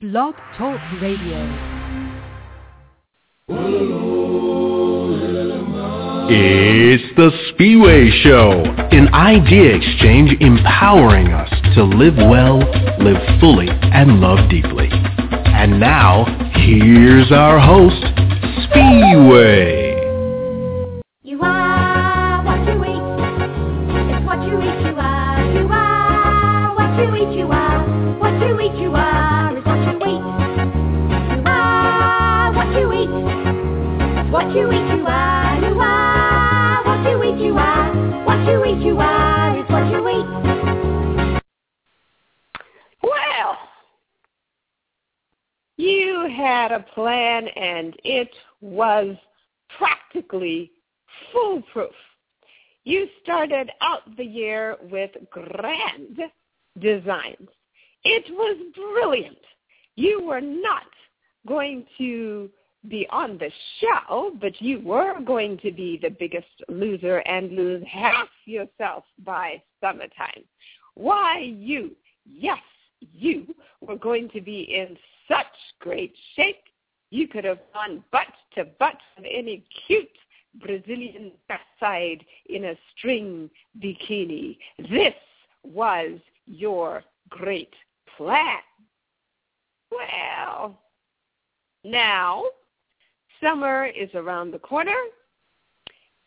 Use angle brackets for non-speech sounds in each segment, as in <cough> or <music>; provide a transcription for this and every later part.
Blog Talk Radio. It's the Spiwe Show, an idea exchange empowering us to live well, live fully, and love deeply. And now, here's our host, Spiwe. You is what you eat. Well, you had a plan and it was practically foolproof. You started out the year with grand designs. It was brilliant. You were not going to be on the show, but you were going to be the biggest loser and lose half yourself by summertime. Why you, yes, you were going to be in such great shape. You could have gone butt to butt with any cute Brazilian backside in a string bikini. This was your great plan. Well, now summer is around the corner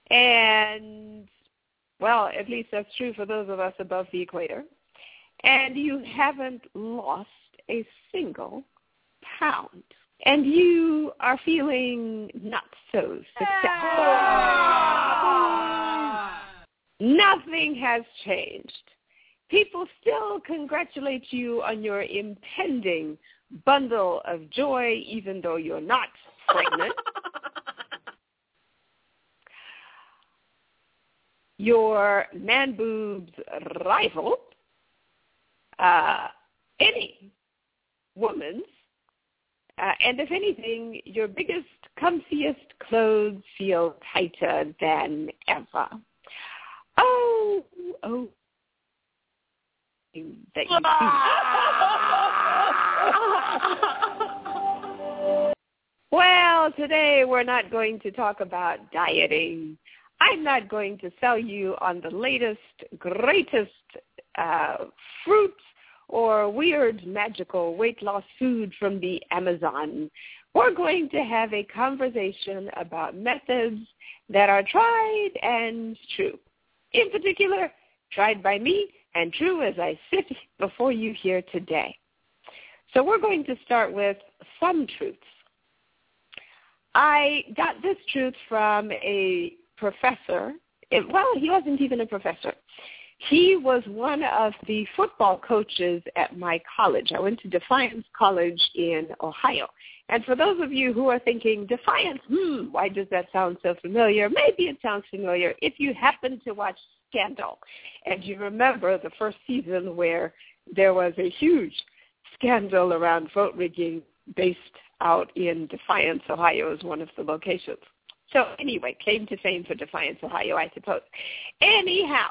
and well, at least that's true for those of us above the equator. And you haven't lost a single pound. And you are feeling not so successful. Nothing has changed. People still congratulate you on your impending bundle of joy, even though you're not pregnant. <laughs> your man boobs rival uh, any woman's. Uh, and if anything, your biggest, comfiest clothes feel tighter than ever. Oh, oh, that you. <laughs> <laughs> well, today we're not going to talk about dieting. I'm not going to sell you on the latest, greatest uh, fruit or weird magical weight loss food from the Amazon. We're going to have a conversation about methods that are tried and true. In particular, tried by me and true as I sit before you here today. So we're going to start with some truths. I got this truth from a professor. It, well, he wasn't even a professor. He was one of the football coaches at my college. I went to Defiance College in Ohio. And for those of you who are thinking, Defiance, hmm, why does that sound so familiar? Maybe it sounds familiar if you happen to watch Scandal and you remember the first season where there was a huge scandal around vote rigging based out in Defiance, Ohio is one of the locations. So anyway, claim to fame for Defiance, Ohio, I suppose. Anyhow,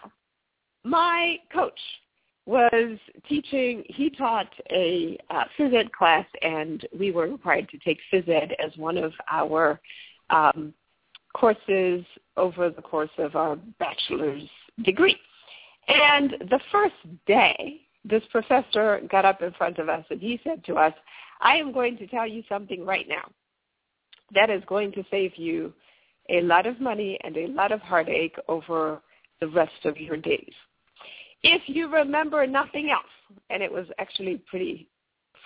my coach was teaching, he taught a uh, phys ed class and we were required to take phys ed as one of our um, courses over the course of our bachelor's degree. And the first day, this professor got up in front of us and he said to us, I am going to tell you something right now that is going to save you a lot of money and a lot of heartache over the rest of your days. If you remember nothing else, and it was actually pretty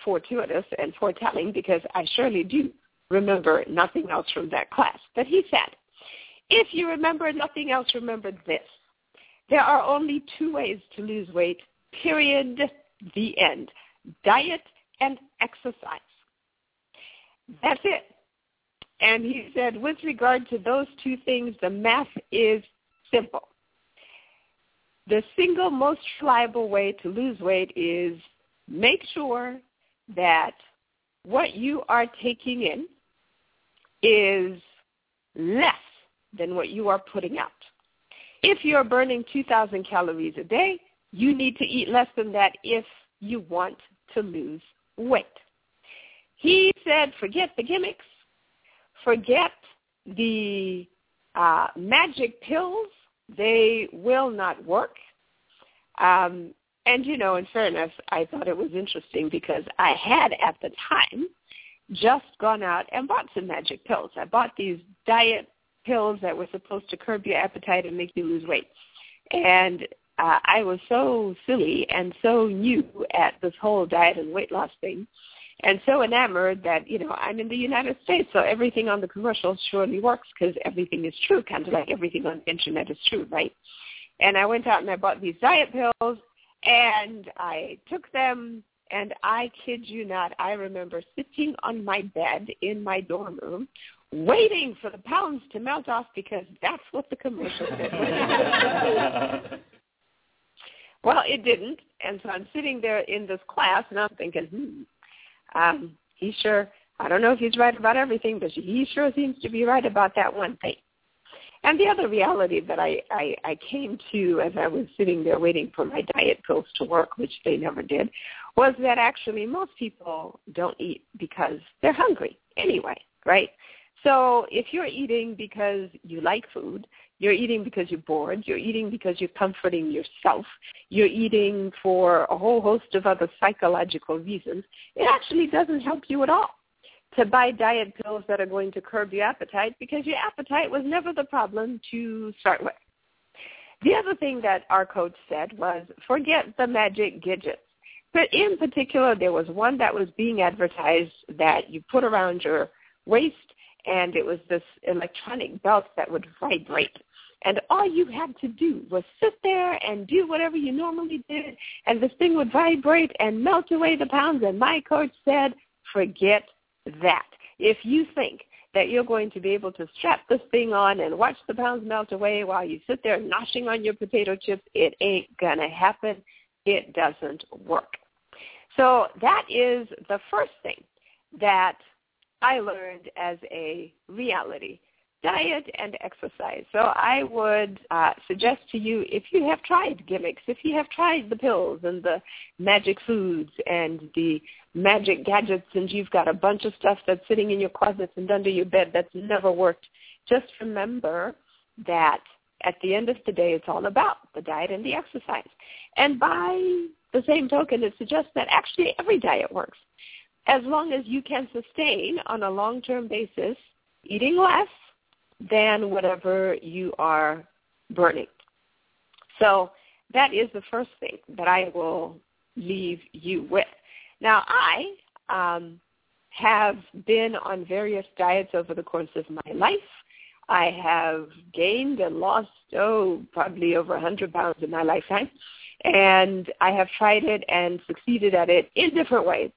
fortuitous and foretelling because I surely do remember nothing else from that class, but he said, if you remember nothing else, remember this. There are only two ways to lose weight, period, the end. Diet and exercise. That's it. And he said, with regard to those two things, the math is simple. The single most reliable way to lose weight is make sure that what you are taking in is less than what you are putting out. If you're burning 2,000 calories a day, you need to eat less than that if you want to lose weight. He said, forget the gimmicks, forget the uh, magic pills. They will not work. Um, and, you know, in fairness, I thought it was interesting because I had at the time just gone out and bought some magic pills. I bought these diet pills that were supposed to curb your appetite and make you lose weight. And uh, I was so silly and so new at this whole diet and weight loss thing and so enamored that, you know, I'm in the United States, so everything on the commercials surely works because everything is true, kind of like everything on the internet is true, right? And I went out and I bought these diet pills and I took them and I kid you not, I remember sitting on my bed in my dorm room waiting for the pounds to melt off because that's what the commercial said. <laughs> <laughs> well, it didn't. And so I'm sitting there in this class and I'm thinking, hmm, um, he sure, I don't know if he's right about everything, but he sure seems to be right about that one thing. And the other reality that I, I, I came to as I was sitting there waiting for my diet pills to work, which they never did, was that actually most people don't eat because they're hungry anyway, right? So if you're eating because you like food, you're eating because you're bored, you're eating because you're comforting yourself, you're eating for a whole host of other psychological reasons, it actually doesn't help you at all to buy diet pills that are going to curb your appetite because your appetite was never the problem to start with. The other thing that our coach said was forget the magic gadgets. But in particular, there was one that was being advertised that you put around your waist and it was this electronic belt that would vibrate. And all you had to do was sit there and do whatever you normally did, and this thing would vibrate and melt away the pounds. And my coach said, forget that. If you think that you're going to be able to strap this thing on and watch the pounds melt away while you sit there noshing on your potato chips, it ain't going to happen. It doesn't work. So that is the first thing that I learned as a reality, diet and exercise. So I would uh, suggest to you, if you have tried gimmicks, if you have tried the pills and the magic foods and the magic gadgets and you've got a bunch of stuff that's sitting in your closets and under your bed that's never worked, just remember that at the end of the day, it's all about the diet and the exercise. And by the same token, it suggests that actually every diet works as long as you can sustain on a long-term basis eating less than whatever you are burning. So that is the first thing that I will leave you with. Now, I um, have been on various diets over the course of my life. I have gained and lost, oh, probably over 100 pounds in my lifetime. And I have tried it and succeeded at it in different ways.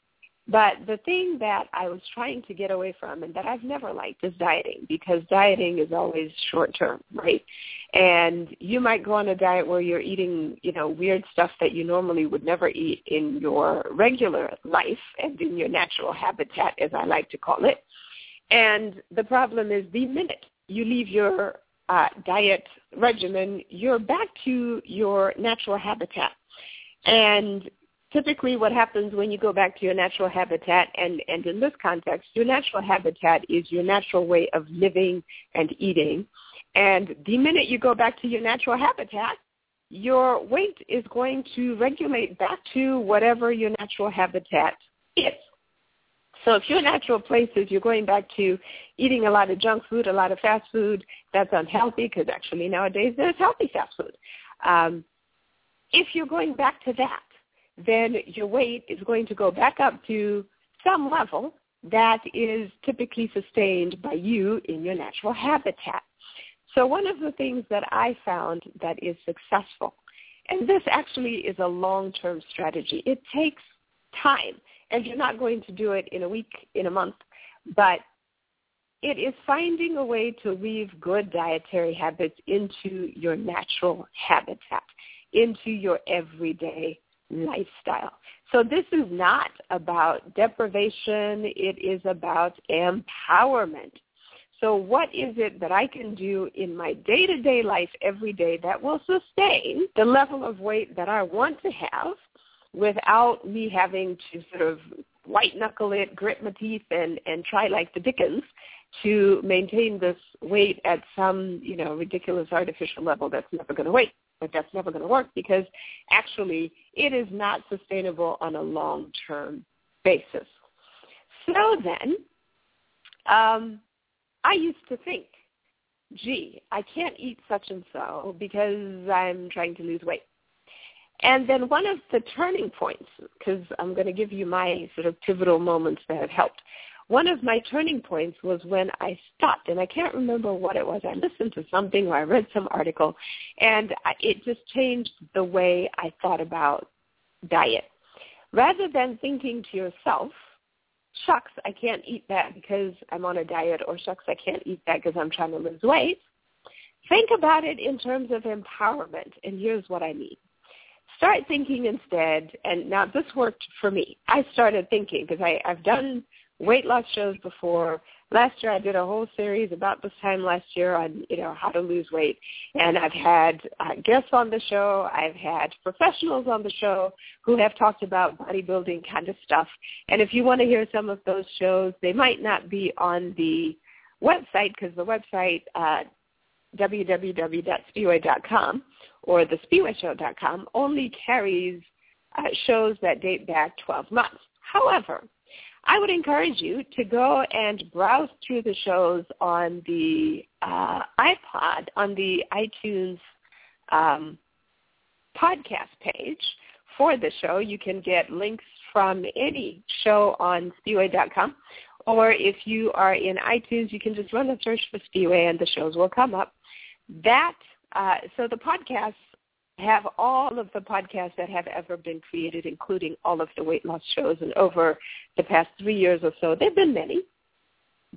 But the thing that I was trying to get away from and that I've never liked is dieting because dieting is always short term, right? And you might go on a diet where you're eating, you know, weird stuff that you normally would never eat in your regular life and in your natural habitat, as I like to call it. And the problem is the minute you leave your uh, diet regimen, you're back to your natural habitat. And typically what happens when you go back to your natural habitat, and, and in this context, your natural habitat is your natural way of living and eating. And the minute you go back to your natural habitat, your weight is going to regulate back to whatever your natural habitat is. So if your natural place is you're going back to eating a lot of junk food, a lot of fast food, that's unhealthy because actually nowadays there's healthy fast food. Um, if you're going back to that, then your weight is going to go back up to some level that is typically sustained by you in your natural habitat. So one of the things that I found that is successful, and this actually is a long-term strategy. It takes time, and you're not going to do it in a week, in a month, but it is finding a way to weave good dietary habits into your natural habitat, into your everyday lifestyle. So this is not about deprivation. It is about empowerment. So what is it that I can do in my day-to-day life every day that will sustain the level of weight that I want to have without me having to sort of white knuckle it, grit my teeth, and and try like the Dickens to maintain this weight at some you know ridiculous artificial level that's never going to wait but that's never going to work because actually it is not sustainable on a long term basis so then um i used to think gee i can't eat such and so because i'm trying to lose weight and then one of the turning points, because I'm going to give you my sort of pivotal moments that have helped. One of my turning points was when I stopped, and I can't remember what it was. I listened to something or I read some article, and it just changed the way I thought about diet. Rather than thinking to yourself, shucks, I can't eat that because I'm on a diet, or shucks, I can't eat that because I'm trying to lose weight, think about it in terms of empowerment, and here's what I mean start thinking instead, and now this worked for me. I started thinking because I've done weight loss shows before. Last year I did a whole series about this time last year on, you know, how to lose weight. And I've had uh, guests on the show. I've had professionals on the show who have talked about bodybuilding kind of stuff. And if you want to hear some of those shows, they might not be on the website because the website, uh, www.spiwe.com or the spiweshow.com only carries uh, shows that date back 12 months. However, I would encourage you to go and browse through the shows on the uh, iPod, on the iTunes um, podcast page for the show. You can get links from any show on spiwe.com. Or if you are in iTunes, you can just run a search for Spiwe and the shows will come up. That uh, so the podcasts have all of the podcasts that have ever been created, including all of the weight loss shows. And over the past three years or so, there have been many.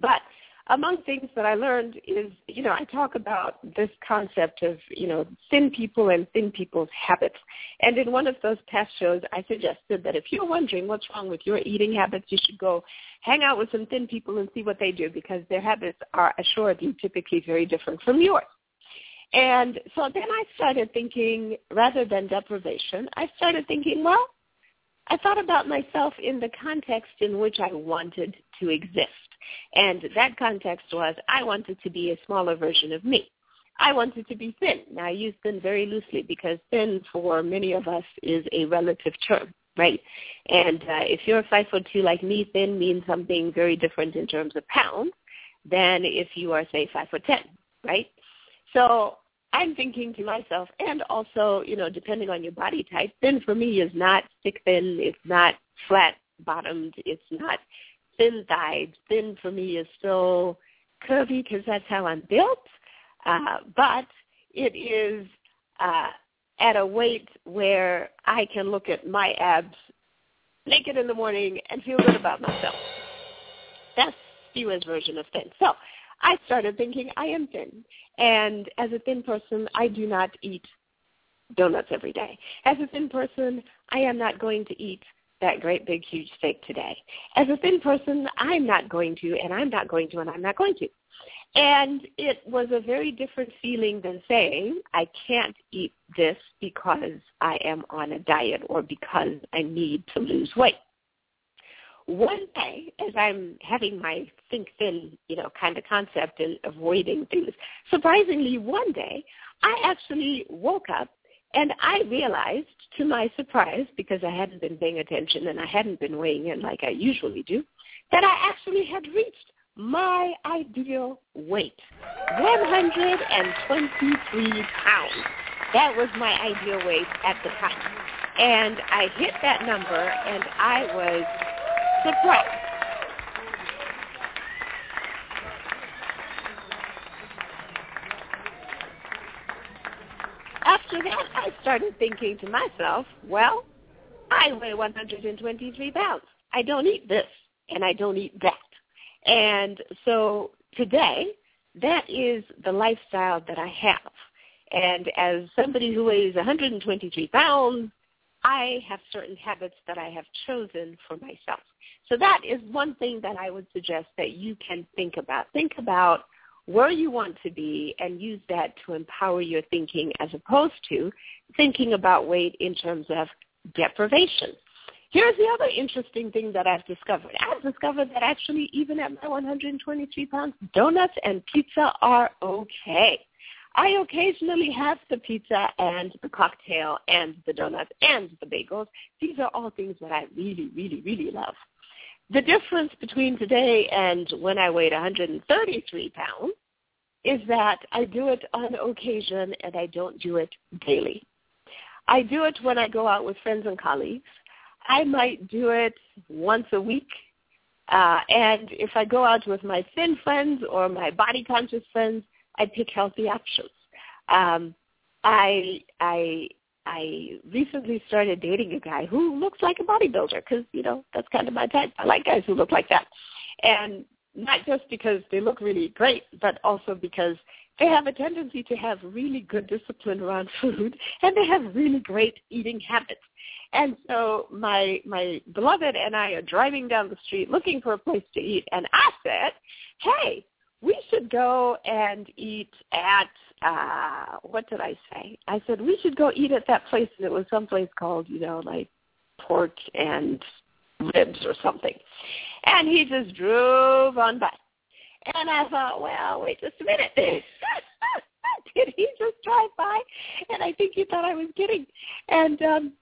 But among things that I learned is, you know, I talk about this concept of, you know, thin people and thin people's habits. And in one of those past shows, I suggested that if you're wondering what's wrong with your eating habits, you should go hang out with some thin people and see what they do because their habits are assuredly typically very different from yours. And so then I started thinking, rather than deprivation, I started thinking, well, I thought about myself in the context in which I wanted to exist. And that context was I wanted to be a smaller version of me. I wanted to be thin. Now I use thin very loosely because thin for many of us is a relative term, right? And uh, if you're five foot two like me, thin means something very different in terms of pounds than if you are say five foot ten, right? So I'm thinking to myself, and also, you know, depending on your body type, thin for me is not thick thin, it's not flat bottomed, it's not thin thighed. Thin for me is still curvy because that's how I'm built, uh, but it is uh, at a weight where I can look at my abs naked in the morning and feel good about myself. That's Spiwe's version of thin. So I started thinking I am thin. And as a thin person, I do not eat donuts every day. As a thin person, I am not going to eat that great big huge steak today. As a thin person, I'm not going to, and I'm not going to, and I'm not going to. And it was a very different feeling than saying, I can't eat this because I am on a diet or because I need to lose weight one day, as I'm having my think thin, you know, kind of concept and avoiding things, surprisingly, one day I actually woke up and I realized, to my surprise, because I hadn't been paying attention and I hadn't been weighing in like I usually do, that I actually had reached my ideal weight, 123 pounds. That was my ideal weight at the time. And I hit that number and I was surprise. After that, I started thinking to myself, well, I weigh 123 pounds. I don't eat this, and I don't eat that. And so today, that is the lifestyle that I have. And as somebody who weighs 123 pounds, I have certain habits that I have chosen for myself. So that is one thing that I would suggest that you can think about. Think about where you want to be and use that to empower your thinking as opposed to thinking about weight in terms of deprivation. Here's the other interesting thing that I've discovered. I've discovered that actually even at my 123 pounds, donuts and pizza are okay. I occasionally have the pizza and the cocktail and the donuts and the bagels. These are all things that I really, really, really love. The difference between today and when I weighed 133 pounds is that I do it on occasion and I don't do it daily. I do it when I go out with friends and colleagues. I might do it once a week. Uh, and if I go out with my thin friends or my body conscious friends, I pick healthy options. Um, I I I recently started dating a guy who looks like a bodybuilder because you know that's kind of my type. I like guys who look like that, and not just because they look really great, but also because they have a tendency to have really good discipline around <laughs> food, and they have really great eating habits. And so my my beloved and I are driving down the street looking for a place to eat, and I said, "Hey, we should go and eat at uh what did I say? I said we should go eat at that place and it was someplace called, you know, like pork and ribs or something. And he just drove on by. And I thought, well, wait just a minute. <laughs> Did he just drive by? And I think he thought I was kidding. And um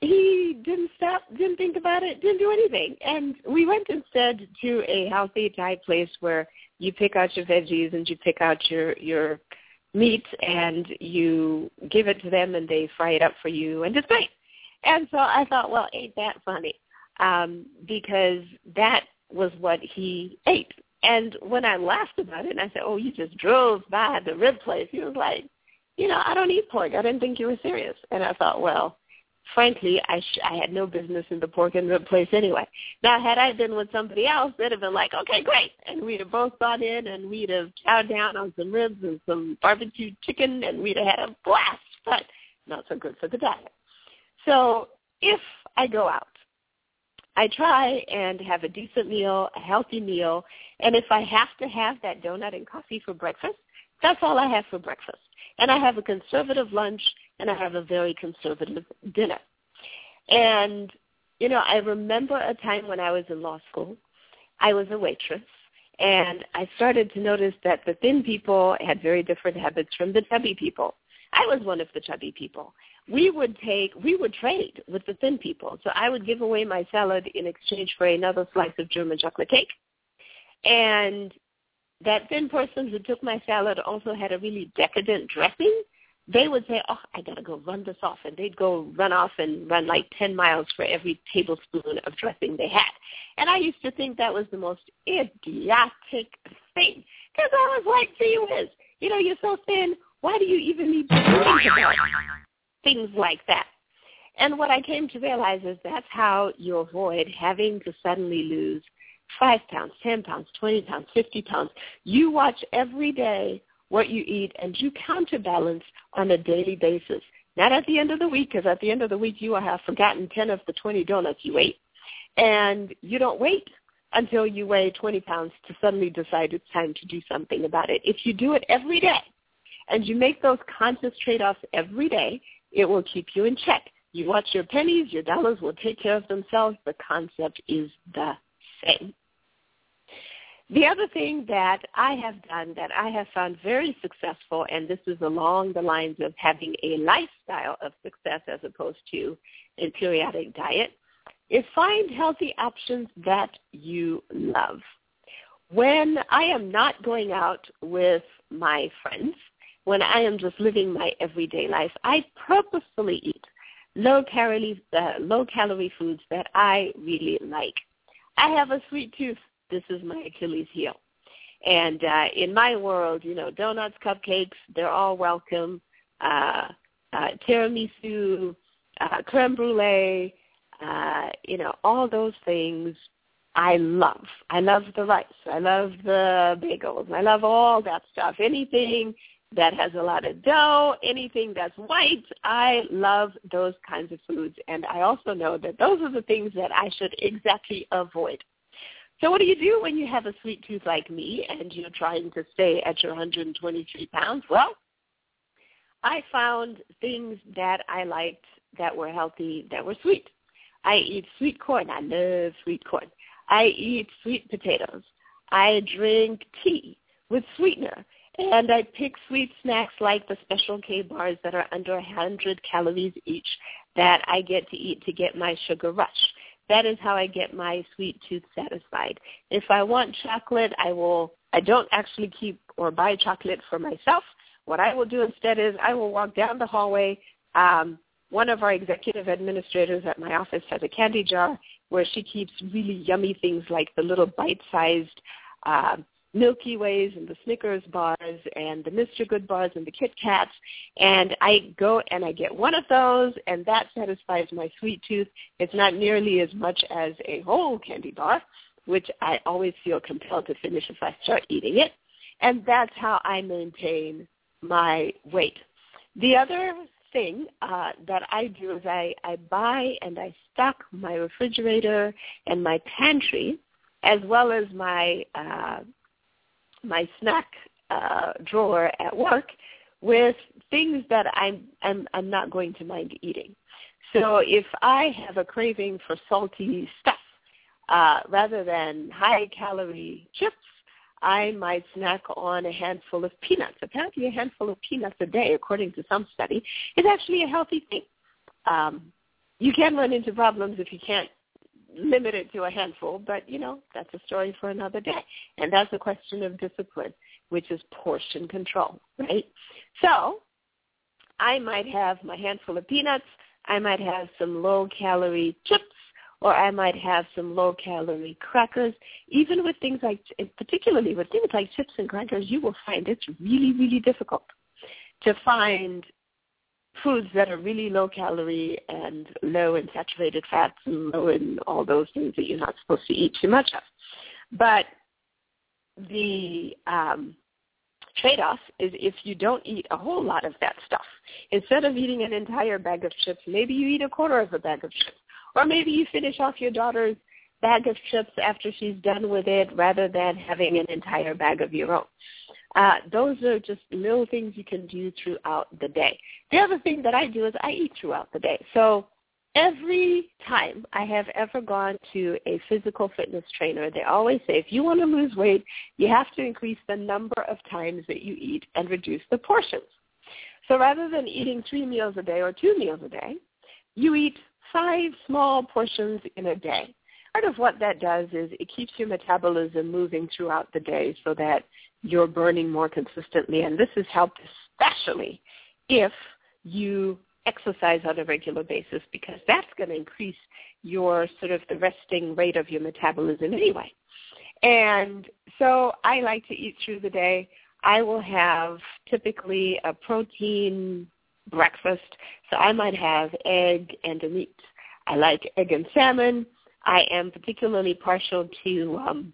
he didn't stop, didn't think about it, didn't do anything. And we went instead to a healthy Thai place where you pick out your veggies and you pick out your your meat and you give it to them and they fry it up for you and it's great. And so I thought, well, ain't that funny? Um, because that was what he ate. And when I laughed about it and I said, oh, you just drove by the rib place, he was like, you know, I don't eat pork. I didn't think you were serious. And I thought, well, frankly, I sh- I had no business in the pork and rib place anyway. Now, had I been with somebody else, they'd have been like, okay, great, and we'd have both gone in and we'd have chowed down on some ribs and some barbecued chicken, and we'd have had a blast. But not so good for the diet. So if I go out, I try and have a decent meal, a healthy meal, and if I have to have that donut and coffee for breakfast, that's all I have for breakfast. And I have a conservative lunch and I have a very conservative dinner. And, you know, I remember a time when I was in law school. I was a waitress, and I started to notice that the thin people had very different habits from the chubby people. I was one of the chubby people. We would take, we would trade with the thin people. So I would give away my salad in exchange for another slice of German chocolate cake. And that thin person who took my salad also had a really decadent dressing they would say, oh, I got to go run this off. And they'd go run off and run like 10 miles for every tablespoon of dressing they had. And I used to think that was the most idiotic thing. Because I was like, gee whiz, you know, you're so thin. Why do you even need to think about things like that? And what I came to realize is that's how you avoid having to suddenly lose 5 pounds, 10 pounds, 20 pounds, 50 pounds. You watch every day what you eat, and you counterbalance on a daily basis. Not at the end of the week, because at the end of the week you will have forgotten 10 of the 20 donuts you ate. And you don't wait until you weigh 20 pounds to suddenly decide it's time to do something about it. If you do it every day and you make those conscious trade-offs every day, it will keep you in check. You watch your pennies, your dollars will take care of themselves. The concept is the same. The other thing that I have done that I have found very successful, and this is along the lines of having a lifestyle of success as opposed to a periodic diet, is find healthy options that you love. When I am not going out with my friends, when I am just living my everyday life, I purposefully eat low calorie, uh, low calorie foods that I really like. I have a sweet tooth this is my Achilles heel. And uh, in my world, you know, donuts, cupcakes, they're all welcome. Uh, uh, tiramisu, uh, creme brulee, uh, you know, all those things I love. I love the rice. I love the bagels. I love all that stuff. Anything that has a lot of dough, anything that's white, I love those kinds of foods. And I also know that those are the things that I should exactly avoid. So what do you do when you have a sweet tooth like me and you're trying to stay at your 123 pounds? Well, I found things that I liked that were healthy, that were sweet. I eat sweet corn. I love sweet corn. I eat sweet potatoes. I drink tea with sweetener. And I pick sweet snacks like the Special K bars that are under 100 calories each that I get to eat to get my sugar rush. That is how I get my sweet tooth satisfied. If I want chocolate, I will I don't actually keep or buy chocolate for myself. What I will do instead is I will walk down the hallway. Um, one of our executive administrators at my office has a candy jar where she keeps really yummy things like the little bite-sized uh, Milky Ways and the Snickers bars and the Mr. Good bars and the Kit Kats. And I go and I get one of those, and that satisfies my sweet tooth. It's not nearly as much as a whole candy bar, which I always feel compelled to finish if I start eating it. And that's how I maintain my weight. The other thing uh, that I do is I, I buy and I stock my refrigerator and my pantry as well as my uh, my snack uh, drawer at work with things that I'm, I'm I'm not going to mind eating. So if I have a craving for salty stuff uh, rather than high calorie chips, I might snack on a handful of peanuts. Apparently, a handful of peanuts a day, according to some study, is actually a healthy thing. Um, you can run into problems if you can't limit it to a handful, but you know, that's a story for another day. And that's a question of discipline, which is portion control, right? So I might have my handful of peanuts, I might have some low calorie chips, or I might have some low calorie crackers. Even with things like, particularly with things like chips and crackers, you will find it's really, really difficult to find foods that are really low calorie and low in saturated fats and low in all those things that you're not supposed to eat too much of. But the um, trade-off is if you don't eat a whole lot of that stuff. Instead of eating an entire bag of chips, maybe you eat a quarter of a bag of chips. Or maybe you finish off your daughter's bag of chips after she's done with it rather than having an entire bag of your own. Uh, those are just little things you can do throughout the day. The other thing that I do is I eat throughout the day. So every time I have ever gone to a physical fitness trainer, they always say if you want to lose weight, you have to increase the number of times that you eat and reduce the portions. So rather than eating three meals a day or two meals a day, you eat five small portions in a day. Part of what that does is it keeps your metabolism moving throughout the day so that you're burning more consistently. And this is helped especially if you exercise on a regular basis because that's going to increase your sort of the resting rate of your metabolism anyway. And so I like to eat through the day. I will have typically a protein breakfast. So I might have egg and a meat. I like egg and salmon. I am particularly partial to um,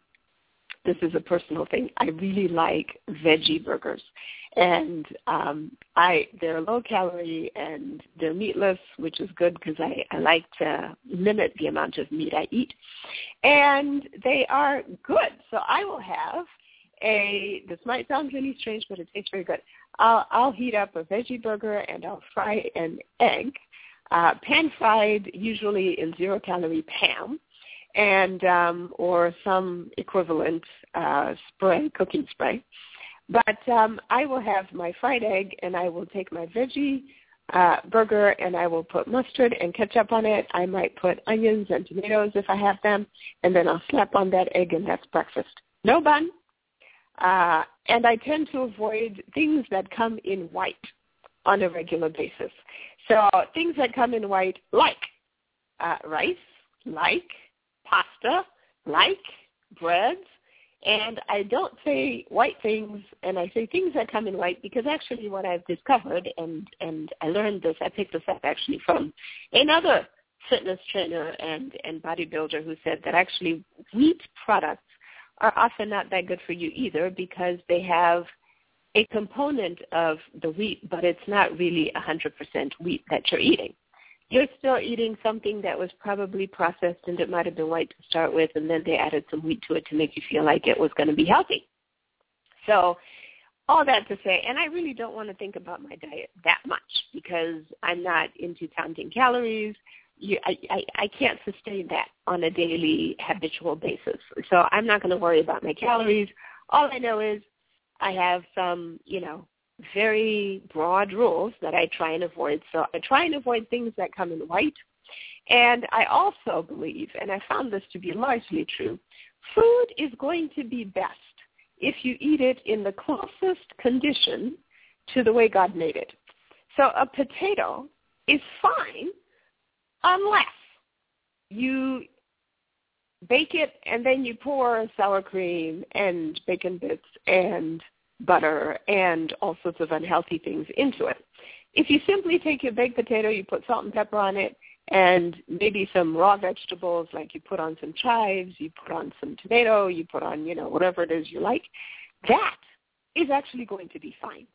this is a personal thing. I really like veggie burgers, and um, I they're low calorie and they're meatless, which is good because I, I like to limit the amount of meat I eat, and they are good. So I will have a. This might sound really strange, but it tastes very good. I'll I'll heat up a veggie burger and I'll fry an egg, uh, pan fried, usually in zero calorie Pam and um, or some equivalent uh, spray, cooking spray. But um, I will have my fried egg, and I will take my veggie uh, burger, and I will put mustard and ketchup on it. I might put onions and tomatoes if I have them, and then I'll slap on that egg, and that's breakfast. No bun. Uh, and I tend to avoid things that come in white on a regular basis. So things that come in white, like uh, rice, like pasta, like breads, and I don't say white things, and I say things that come in white because actually what I've discovered, and, and I learned this, I picked this up actually from another fitness trainer and, and bodybuilder who said that actually wheat products are often not that good for you either because they have a component of the wheat, but it's not really 100% wheat that you're eating you're still eating something that was probably processed and it might have been white to start with, and then they added some wheat to it to make you feel like it was going to be healthy. So all that to say, and I really don't want to think about my diet that much because I'm not into counting calories. you, I, I, I can't sustain that on a daily habitual basis. So I'm not going to worry about my calories. All I know is I have some, you know, very broad rules that I try and avoid. So I try and avoid things that come in white. And I also believe, and I found this to be largely true, food is going to be best if you eat it in the closest condition to the way God made it. So a potato is fine unless you bake it and then you pour sour cream and bacon bits and butter and all sorts of unhealthy things into it. If you simply take your baked potato, you put salt and pepper on it, and maybe some raw vegetables, like you put on some chives, you put on some tomato, you put on, you know, whatever it is you like, that is actually going to be fine.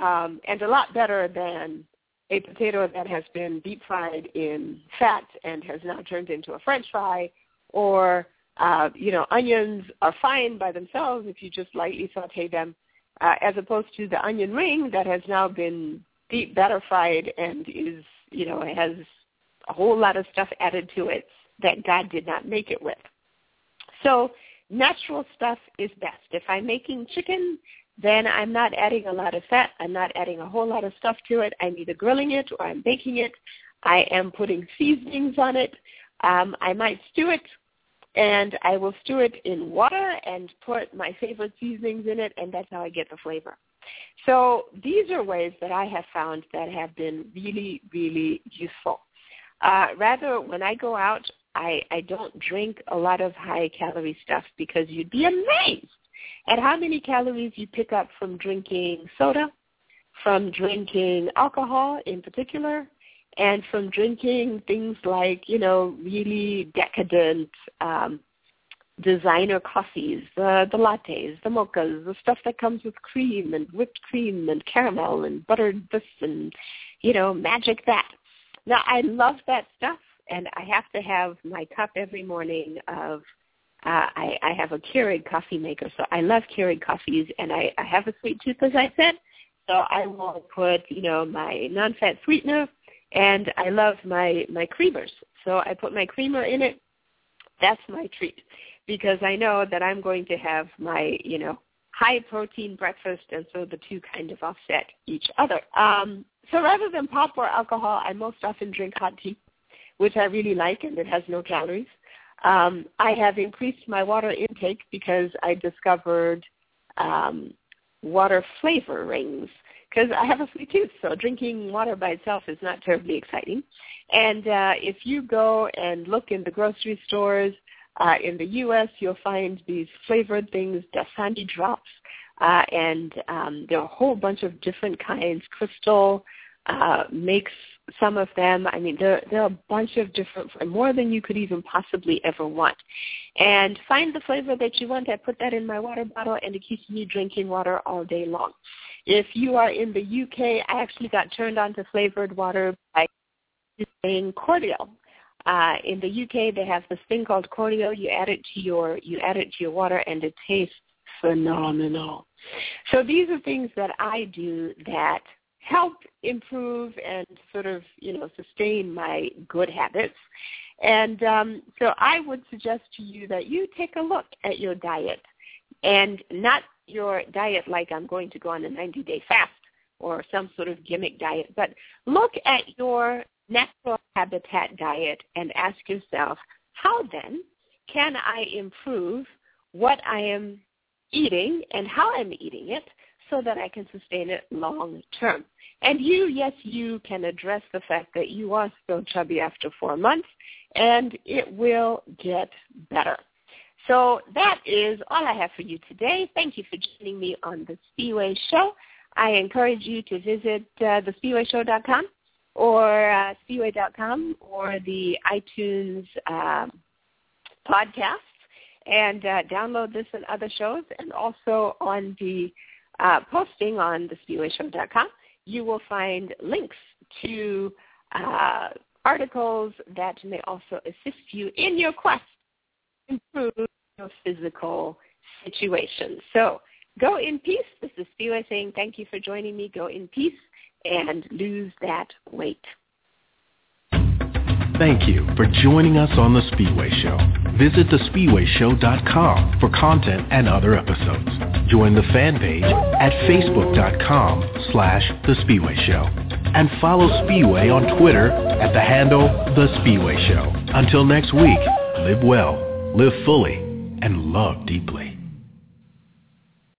Um, and a lot better than a potato that has been deep fried in fat and has now turned into a french fry or uh, you know onions are fine by themselves if you just lightly saute them uh, as opposed to the onion ring that has now been deep batter fried and is you know has a whole lot of stuff added to it that God did not make it with. So natural stuff is best. If I'm making chicken, then I'm not adding a lot of fat. I'm not adding a whole lot of stuff to it. I'm either grilling it or I'm baking it. I am putting seasonings on it. Um, I might stew it, and I will stew it in water and put my favorite seasonings in it, and that's how I get the flavor. So these are ways that I have found that have been really, really useful. Uh, rather, when I go out, I, I don't drink a lot of high-calorie stuff because you'd be amazed at how many calories you pick up from drinking soda, from drinking alcohol in particular, and from drinking things like, you know, really decadent um, designer coffees, the, the lattes, the mochas, the stuff that comes with cream and whipped cream and caramel and buttered this and, you know, magic that. Now, I love that stuff, and I have to have my cup every morning of uh, I, I have a Keurig coffee maker, so I love Keurig coffees, and I, I have a sweet tooth, as I said. So I will put, you know, my non-fat sweetener, and I love my my creamers. So I put my creamer in it. That's my treat because I know that I'm going to have my, you know, high protein breakfast, and so the two kind of offset each other. Um, so rather than pop or alcohol, I most often drink hot tea, which I really like, and it has no calories. Um, I have increased my water intake because I discovered um, water flavor rings because I have a sweet tooth, so drinking water by itself is not terribly exciting. And uh, if you go and look in the grocery stores uh, in the U.S., you'll find these flavored things, Dasani drops, uh, and um, there are a whole bunch of different kinds. Crystal uh, makes some of them. I mean, there, there are a bunch of different, more than you could even possibly ever want. And find the flavor that you want. I put that in my water bottle, and it keeps me drinking water all day long. If you are in the UK, I actually got turned on to flavored water by using cordial. Uh, in the UK, they have this thing called cordial. You add it to your you add it to your water, and it tastes phenomenal. So these are things that I do that help improve and sort of, you know, sustain my good habits. And um, so I would suggest to you that you take a look at your diet and not your diet like I'm going to go on a 90-day fast or some sort of gimmick diet, but look at your natural habitat diet and ask yourself, how then can I improve what I am eating and how I'm eating it so that I can sustain it long term. And you, yes, you can address the fact that you are still chubby after four months, and it will get better. So that is all I have for you today. Thank you for joining me on the Spiwe Show. I encourage you to visit uh, thespiweshow.com or uh, spiwe.com or the iTunes um, podcast and uh, download this and other shows. And also on the uh, posting on thespiweshow.com, you will find links to uh, articles that may also assist you in your quest to improve your physical situation. So go in peace. This is Spiwe saying thank you for joining me. Go in peace and lose that weight. Thank you for joining us on The Spiwe Show. Visit thespiweshow.com for content and other episodes. Join the fan page at facebook.com slash The Spiwe Show. And follow Spiwe on Twitter at the handle The Spiwe Show. Until next week, live well, live fully, and love deeply.